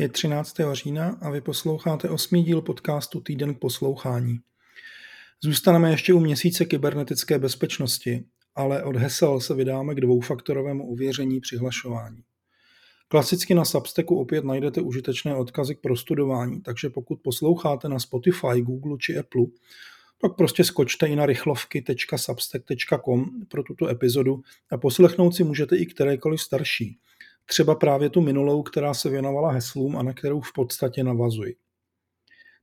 Je 13. října a vy posloucháte osmý díl podcastu Týden k poslouchání. Zůstaneme ještě u měsíce kybernetické bezpečnosti, ale od hesel se vydáme k dvoufaktorovému ověření přihlašování. Klasicky na Substacku opět najdete užitečné odkazy k prostudování, takže pokud posloucháte na Spotify, Google či Apple, pak prostě skočte i na rychlovky.substack.com pro tuto epizodu a poslechnout si můžete i kterékoliv starší, třeba právě tu minulou, která se věnovala heslům a na kterou v podstatě navazuji.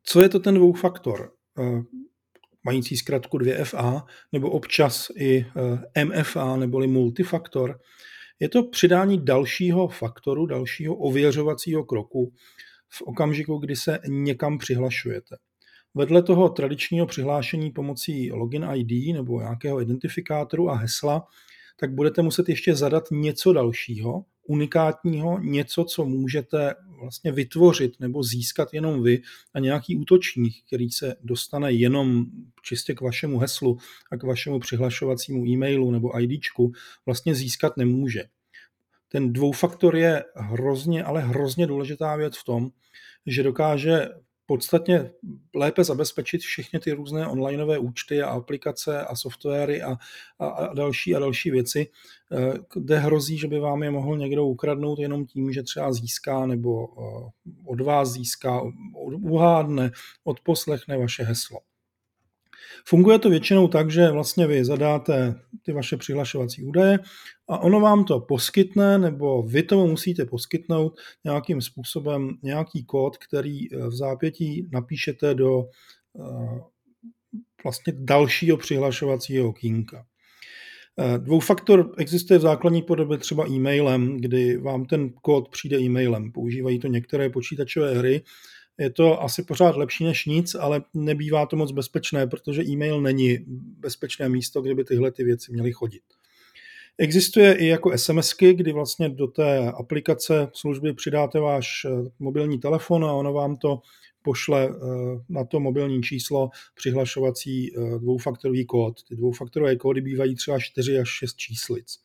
Co je to ten dvoufaktor? Eh, mající zkratku 2FA, nebo občas i eh, MFA, neboli multifaktor. Je to přidání dalšího faktoru, dalšího ověřovacího kroku v okamžiku, kdy se někam přihlašujete. Vedle toho tradičního přihlášení pomocí login ID nebo nějakého identifikátoru a hesla, tak budete muset ještě zadat něco dalšího, unikátního, něco, co můžete vlastně vytvořit nebo získat jenom vy a nějaký útočník, který se dostane jenom čistě k vašemu heslu a k vašemu přihlašovacímu e-mailu nebo IDčku, vlastně získat nemůže. Ten dvoufaktor je hrozně, ale hrozně důležitá věc v tom, že dokáže podstatně lépe zabezpečit všechny ty různé onlineové účty a aplikace a softwary a, a, a další a další věci, eh, kde hrozí, že by vám je mohl někdo ukradnout jenom tím, že třeba získá nebo eh, od vás získá, uhádne, odposlechne vaše heslo. Funguje to většinou tak, že vlastně vy zadáte ty vaše přihlašovací údaje a ono vám to poskytne, nebo vy tomu musíte poskytnout nějakým způsobem nějaký kód, který eh, v zápětí napíšete do eh, vlastně dalšího přihlašovacího okýnka. Eh, dvoufaktor existuje v základní podobě třeba e-mailem, kdy vám ten kód přijde e-mailem. Používají to některé počítačové hry, je to asi pořád lepší než nic, ale nebývá to moc bezpečné, protože e-mail není bezpečné místo, kde by tyhle ty věci měly chodit. Existuje i jako SMSky, kdy vlastně do té aplikace služby přidáte váš eh, mobilní telefon a ono vám to pošle eh, na to mobilní číslo přihlašovací eh, dvoufaktorový kód. Ty dvoufaktorové kódy bývají třeba 4 až 6 číslic.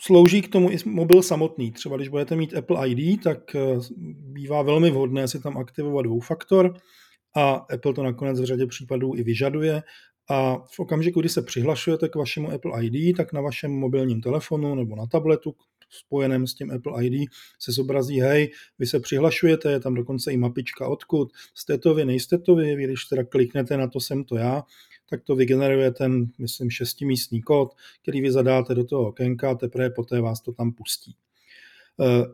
Slouží k tomu i mobil samotný. Třeba když budete mít Apple ID, tak eh, bývá velmi vhodné si tam aktivovat dvoufaktor a Apple to nakonec v řadě případů i vyžaduje. A v okamžiku, kdy se přihlašujete k vašemu Apple ID, tak na vašem mobilním telefonu nebo na tabletu spojeném s tím Apple ID se zobrazí, hej, vy se přihlašujete, je tam dokonce i mapička odkud, jste to vy, nejste to vy, vy když teda kliknete na to jsem to já, tak to vygeneruje ten, myslím, šestimístný kód, který vy zadáte do toho okénka a teprve poté vás to tam pustí. Eh,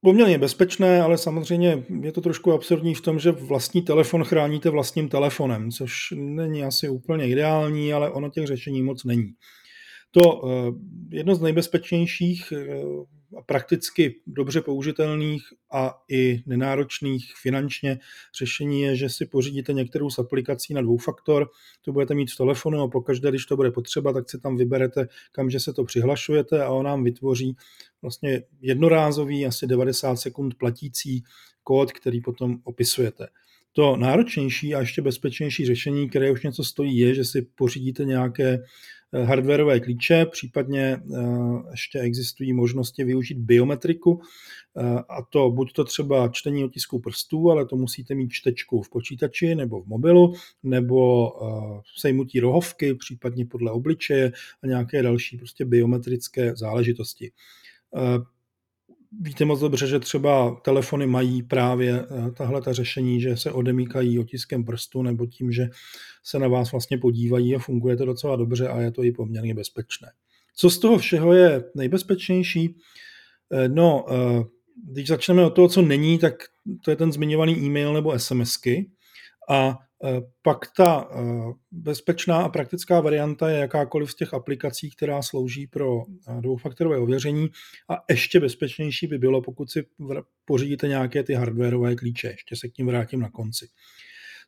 poměrně bezpečné, ale samozřejmě je to trošku absurdní v tom, že vlastní telefon chráníte vlastním telefonem, což není asi úplně ideální, ale ono těch řešení moc není. To eh, jedno z nejbezpečnějších eh, prakticky dobře použitelných a i nenáročných finančně řešení je, že si pořídíte některou z aplikací na dvoufaktor, to budete mít v telefonu a pokaždé, když to bude potřeba, tak si tam vyberete, kam že se to přihlašujete a on nám vytvoří vlastně jednorázový, asi 90 sekund platící kód, který potom opisujete. To náročnější a ještě bezpečnější řešení, které už něco stojí, je, že si pořídíte nějaké Eh, hardwareové klíče, případně eh, ještě existují možnosti využít biometriku, eh, a to buď to třeba čtení otisků prstů, ale to musíte mít čtečku v počítači nebo v mobilu, nebo sejmutí rohovky, případně podle obličeje a nějaké další prostě biometrické záležitosti víte moc dobře, že třeba telefony mají právě eh, tahle ta řešení, že se odemíkají otiskem prstu nebo tím, že se na vás vlastně podívají a funguje to docela dobře a je to i poměrně bezpečné. Co z toho všeho je nejbezpečnější? Eh, no, eh, když začneme od toho, co není, tak to je ten zmiňovaný e-mail nebo SMSky. A pak ta eh, bezpečná a praktická varianta je jakákoliv z těch aplikací, která slouží pro eh, dvoufaktorové ověření a ještě bezpečnější by bylo, pokud si pořídíte nějaké ty hardwareové klíče. Ještě se k tím vrátím na konci.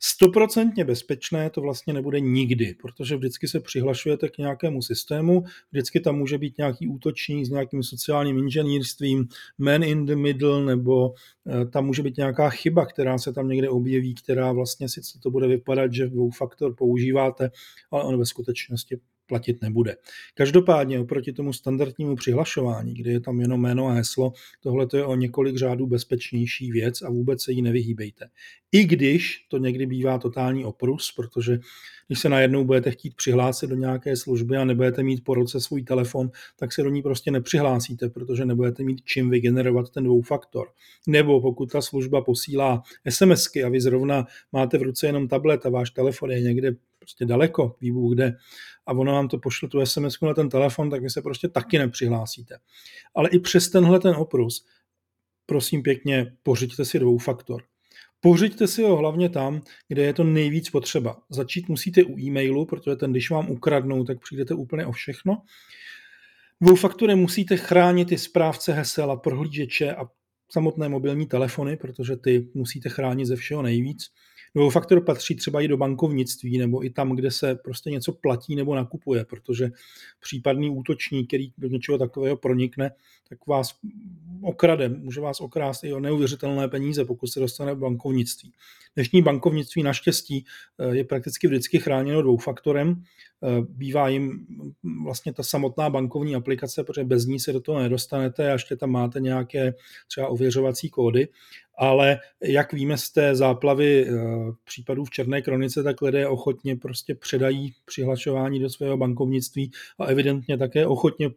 Stoprocentně bezpečné to vlastně nebude nikdy, protože vždycky se přihlašujete k nějakému systému, vždycky tam může být nějaký útočník s nějakým sociálním inženýrstvím, man in the middle, nebo eh, tam může být nějaká chyba, která se tam někde objeví, která vlastně sice to bude vypadat, že dvoufaktor používáte, ale on ve skutečnosti platit nebude. Každopádně oproti tomu standardnímu přihlašování, kdy je tam jenom jméno a heslo, tohle je o několik řádů bezpečnější věc a vůbec se jí nevyhýbejte. I když to někdy bývá totální oprus, protože když se najednou budete chtít přihlásit do nějaké služby a nebudete mít po roce svůj telefon, tak se do ní prostě nepřihlásíte, protože nebudete mít čím vygenerovat ten dvoufaktor. Nebo pokud ta služba posílá SMSky a vy zrovna máte v ruce jenom tablet a váš telefon je někde prostě daleko, výbu kde, a ono vám to pošle tu SMS na ten telefon, tak vy se prostě taky nepřihlásíte. Ale i přes tenhle ten oprus, prosím pěkně, pořiďte si dvoufaktor. Pořiďte si ho hlavně tam, kde je to nejvíc potřeba. Začít musíte u e-mailu, protože ten, když vám ukradnou, tak přijdete úplně o všechno. Dvoufaktorem musíte chránit i správce hesel a prohlížeče a samotné mobilní telefony, protože ty musíte chránit ze všeho nejvíc. Dvoufaktor patří třeba i do bankovnictví nebo i tam, kde se prostě něco platí nebo nakupuje, protože případný útočník, který do něčeho takového pronikne, tak vás okrade, může vás okrást i o neuvěřitelné peníze, pokud se dostane bankovnictví. Dnešní bankovnictví naštěstí eh, je prakticky vždycky chráněno dvoufaktorem. Eh, bývá jim vlastně ta samotná bankovní aplikace, protože bez ní se do toho nedostanete a ještě tam máte nějaké třeba ověřovací kódy ale jak víme z té záplavy eh, případů v Černé kronice, tak lidé ochotně prostě předají přihlašování do svého bankovnictví a evidentně také ochotně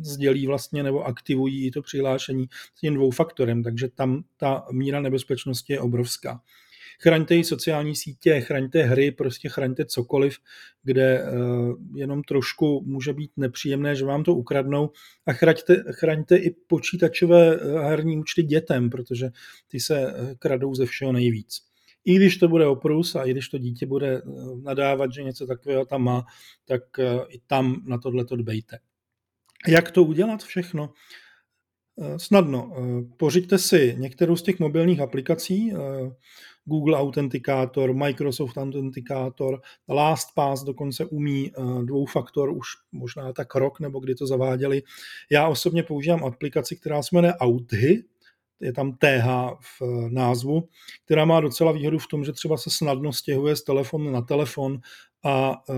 sdělí vlastně nebo aktivují to přihlášení s tím dvoufaktorem, takže tam ta míra nebezpečnosti je obrovská chraňte i sociální sítě, chraňte hry, prostě chraňte cokoliv, kde eh, jenom trošku může být nepříjemné, že vám to ukradnou a chraňte, chraňte i počítačové eh, herní účty dětem, protože ty se eh, kradou ze všeho nejvíc. I když to bude oprus a i když to dítě bude nadávat, že něco takového tam má, tak i tam na tohle to dbejte. Jak to udělat všechno? Snadno. Pořiďte si některou z těch mobilních aplikací, Google Authentikátor, Microsoft Authentikátor, LastPass dokonce umí eh, dvoufaktor už možná tak rok, nebo kdy to zaváděli. Já osobně používám aplikaci, která se jmenuje Authy, je tam TH v eh, názvu, která má docela výhodu v tom, že třeba se snadno stěhuje z telefonu na telefon a e,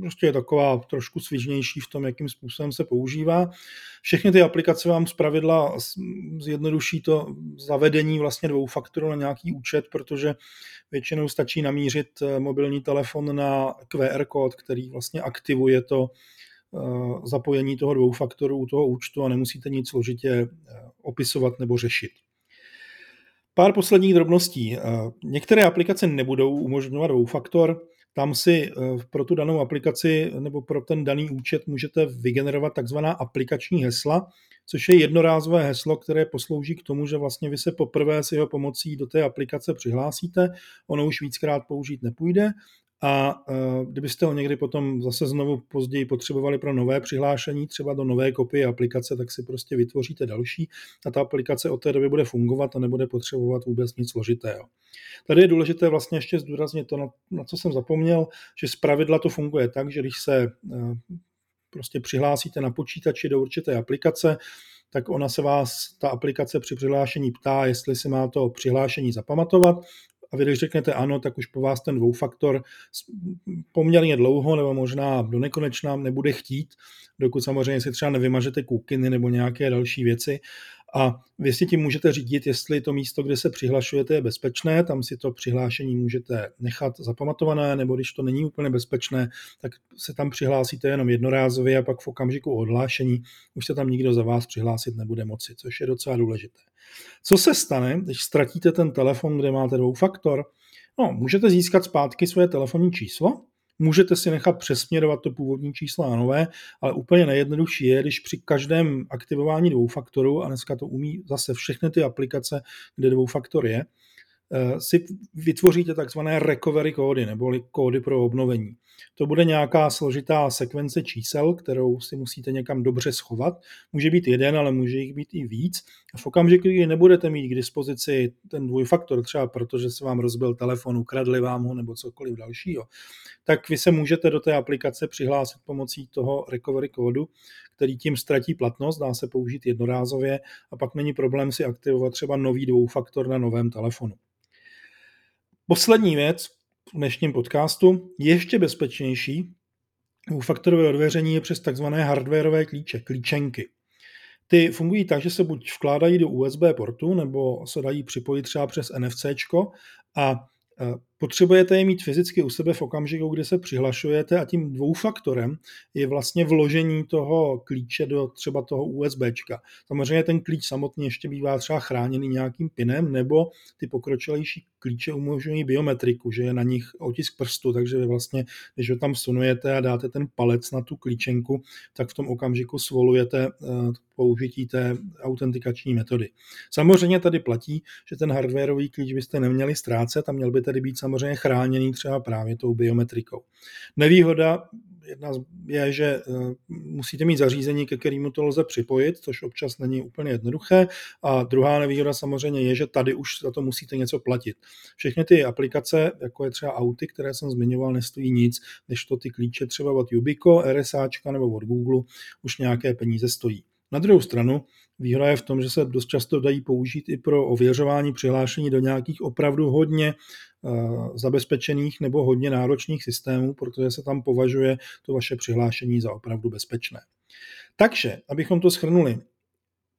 prostě je taková trošku svižnější v tom, jakým způsobem se používá. Všechny ty aplikace vám zpravidla zjednoduší to zavedení vlastně dvou faktorů na nějaký účet, protože většinou stačí namířit e, mobilní telefon na QR kód, který vlastně aktivuje to e, zapojení toho dvou faktorů u toho účtu a nemusíte nic složitě opisovat nebo řešit. Pár posledních drobností. Eh, některé aplikace nebudou umožňovat dvoufaktor, tam si eh, pro tu danou aplikaci nebo pro ten daný účet můžete vygenerovat takzvaná aplikační hesla, což je jednorázové heslo, které poslouží k tomu, že vlastně vy se poprvé s jeho pomocí do té aplikace přihlásíte, ono už víckrát použít nepůjde a uh, kdybyste ho někdy potom zase znovu později potřebovali pro nové přihlášení, třeba do nové kopie aplikace, tak si prostě vytvoříte další a ta aplikace od té doby bude fungovat a nebude potřebovat vůbec nic složitého. Tady je důležité vlastně ještě zdůraznit to, na, na co jsem zapomněl, že z pravidla to funguje tak, že když se uh, prostě přihlásíte na počítači do určité aplikace, tak ona se vás, ta aplikace při přihlášení ptá, jestli si má to přihlášení zapamatovat a vy když řeknete ano, tak už po vás ten dvoufaktor poměrně dlouho nebo možná do nekonečna nebude chtít, dokud samozřejmě si třeba nevymažete kukiny nebo nějaké další věci. A vy si tím můžete řídit, jestli to místo, kde se přihlašujete, je bezpečné, tam si to přihlášení můžete nechat zapamatované, nebo když to není úplně bezpečné, tak se tam přihlásíte jenom jednorázově a pak v okamžiku odhlášení už se tam nikdo za vás přihlásit nebude moci, což je docela důležité. Co se stane, když ztratíte ten telefon, kde máte dvoufaktor? No, můžete získat zpátky svoje telefonní číslo, Můžete si nechat přesměrovat to původní číslo na nové, ale úplně nejjednodušší je, když při každém aktivování dvoufaktoru, a dneska to umí zase všechny ty aplikace, kde dvoufaktor je, eh, si vytvoříte takzvané recovery kódy, nebo kódy pro obnovení. To bude nějaká složitá sekvence čísel, kterou si musíte někam dobře schovat. Může být jeden, ale může jich být i víc. A v okamžiku, kdy nebudete mít k dispozici ten dvojfaktor, třeba protože se vám rozbil telefon, ukradli vám ho nebo cokoliv dalšího, tak vy se můžete do té aplikace přihlásit pomocí toho recovery kódu, který tím ztratí platnost, dá se použít jednorázově a pak není problém si aktivovat třeba nový dvoufaktor na novém telefonu. Poslední věc, v dnešním podcastu ještě bezpečnější Dvoufaktorové odvěření je přes takzvané hardwareové klíče, klíčenky. Ty fungují tak, že se buď vkládají do USB portu, nebo se dají připojit třeba přes NFC a Potřebujete je mít fyzicky u sebe v okamžiku, kdy se přihlašujete a tím dvoufaktorem je vlastně vložení toho klíče do třeba toho USBčka. Samozřejmě ten klíč samotný ještě bývá třeba chráněný nějakým pinem, nebo ty pokročilejší klíče umožňují biometriku, že je na nich otisk prstu, takže vy vlastně, když ho tam sunujete a dáte ten palec na tu klíčenku, tak v tom okamžiku svolujete eh, použití té autentikační metody. Samozřejmě tady platí, že ten hardwareový klíč byste neměli ztrácet a měl by tedy být samozřejmě chráněný třeba právě tou biometrikou. Nevýhoda jedna je, že eh, musíte mít zařízení, ke kterému to lze připojit, což občas není úplně jednoduché. A druhá nevýhoda samozřejmě je, že tady už za to musíte něco platit. Všechny ty aplikace, jako je třeba Auty, které jsem zmiňoval, nestojí nic, než to ty klíče třeba od Yubico, RSAčka nebo od Google už nějaké peníze stojí. Na druhou stranu, výhoda je v tom, že se dost často dají použít i pro ověřování přihlášení do nějakých opravdu hodně eh, zabezpečených nebo hodně náročných systémů, protože se tam považuje to vaše přihlášení za opravdu bezpečné. Takže, abychom to schrnuli,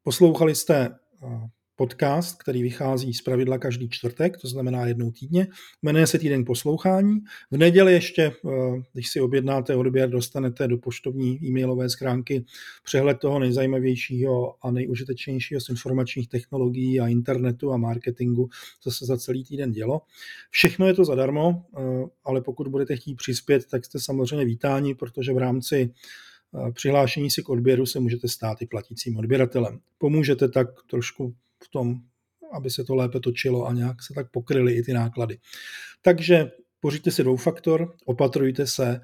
poslouchali jste eh, podcast, který vychází z pravidla každý čtvrtek, to znamená jednou týdně. Jmenuje se Týden poslouchání. V neděli ještě, eh, když si objednáte odběr, dostanete do poštovní e-mailové schránky přehled toho nejzajímavějšího a nejužitečnějšího z informačních technologií a internetu a marketingu, co se za celý týden dělo. Všechno je to zadarmo, eh, ale pokud budete chtít přispět, tak jste samozřejmě vítáni, protože v rámci eh, přihlášení si k odběru se můžete stát i platícím odběratelem. Pomůžete tak trošku v tom, aby se to lépe točilo a nějak se tak pokryly i ty náklady. Takže pořiďte si dvoufaktor, opatrujte se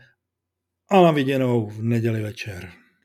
a na viděnou v neděli večer.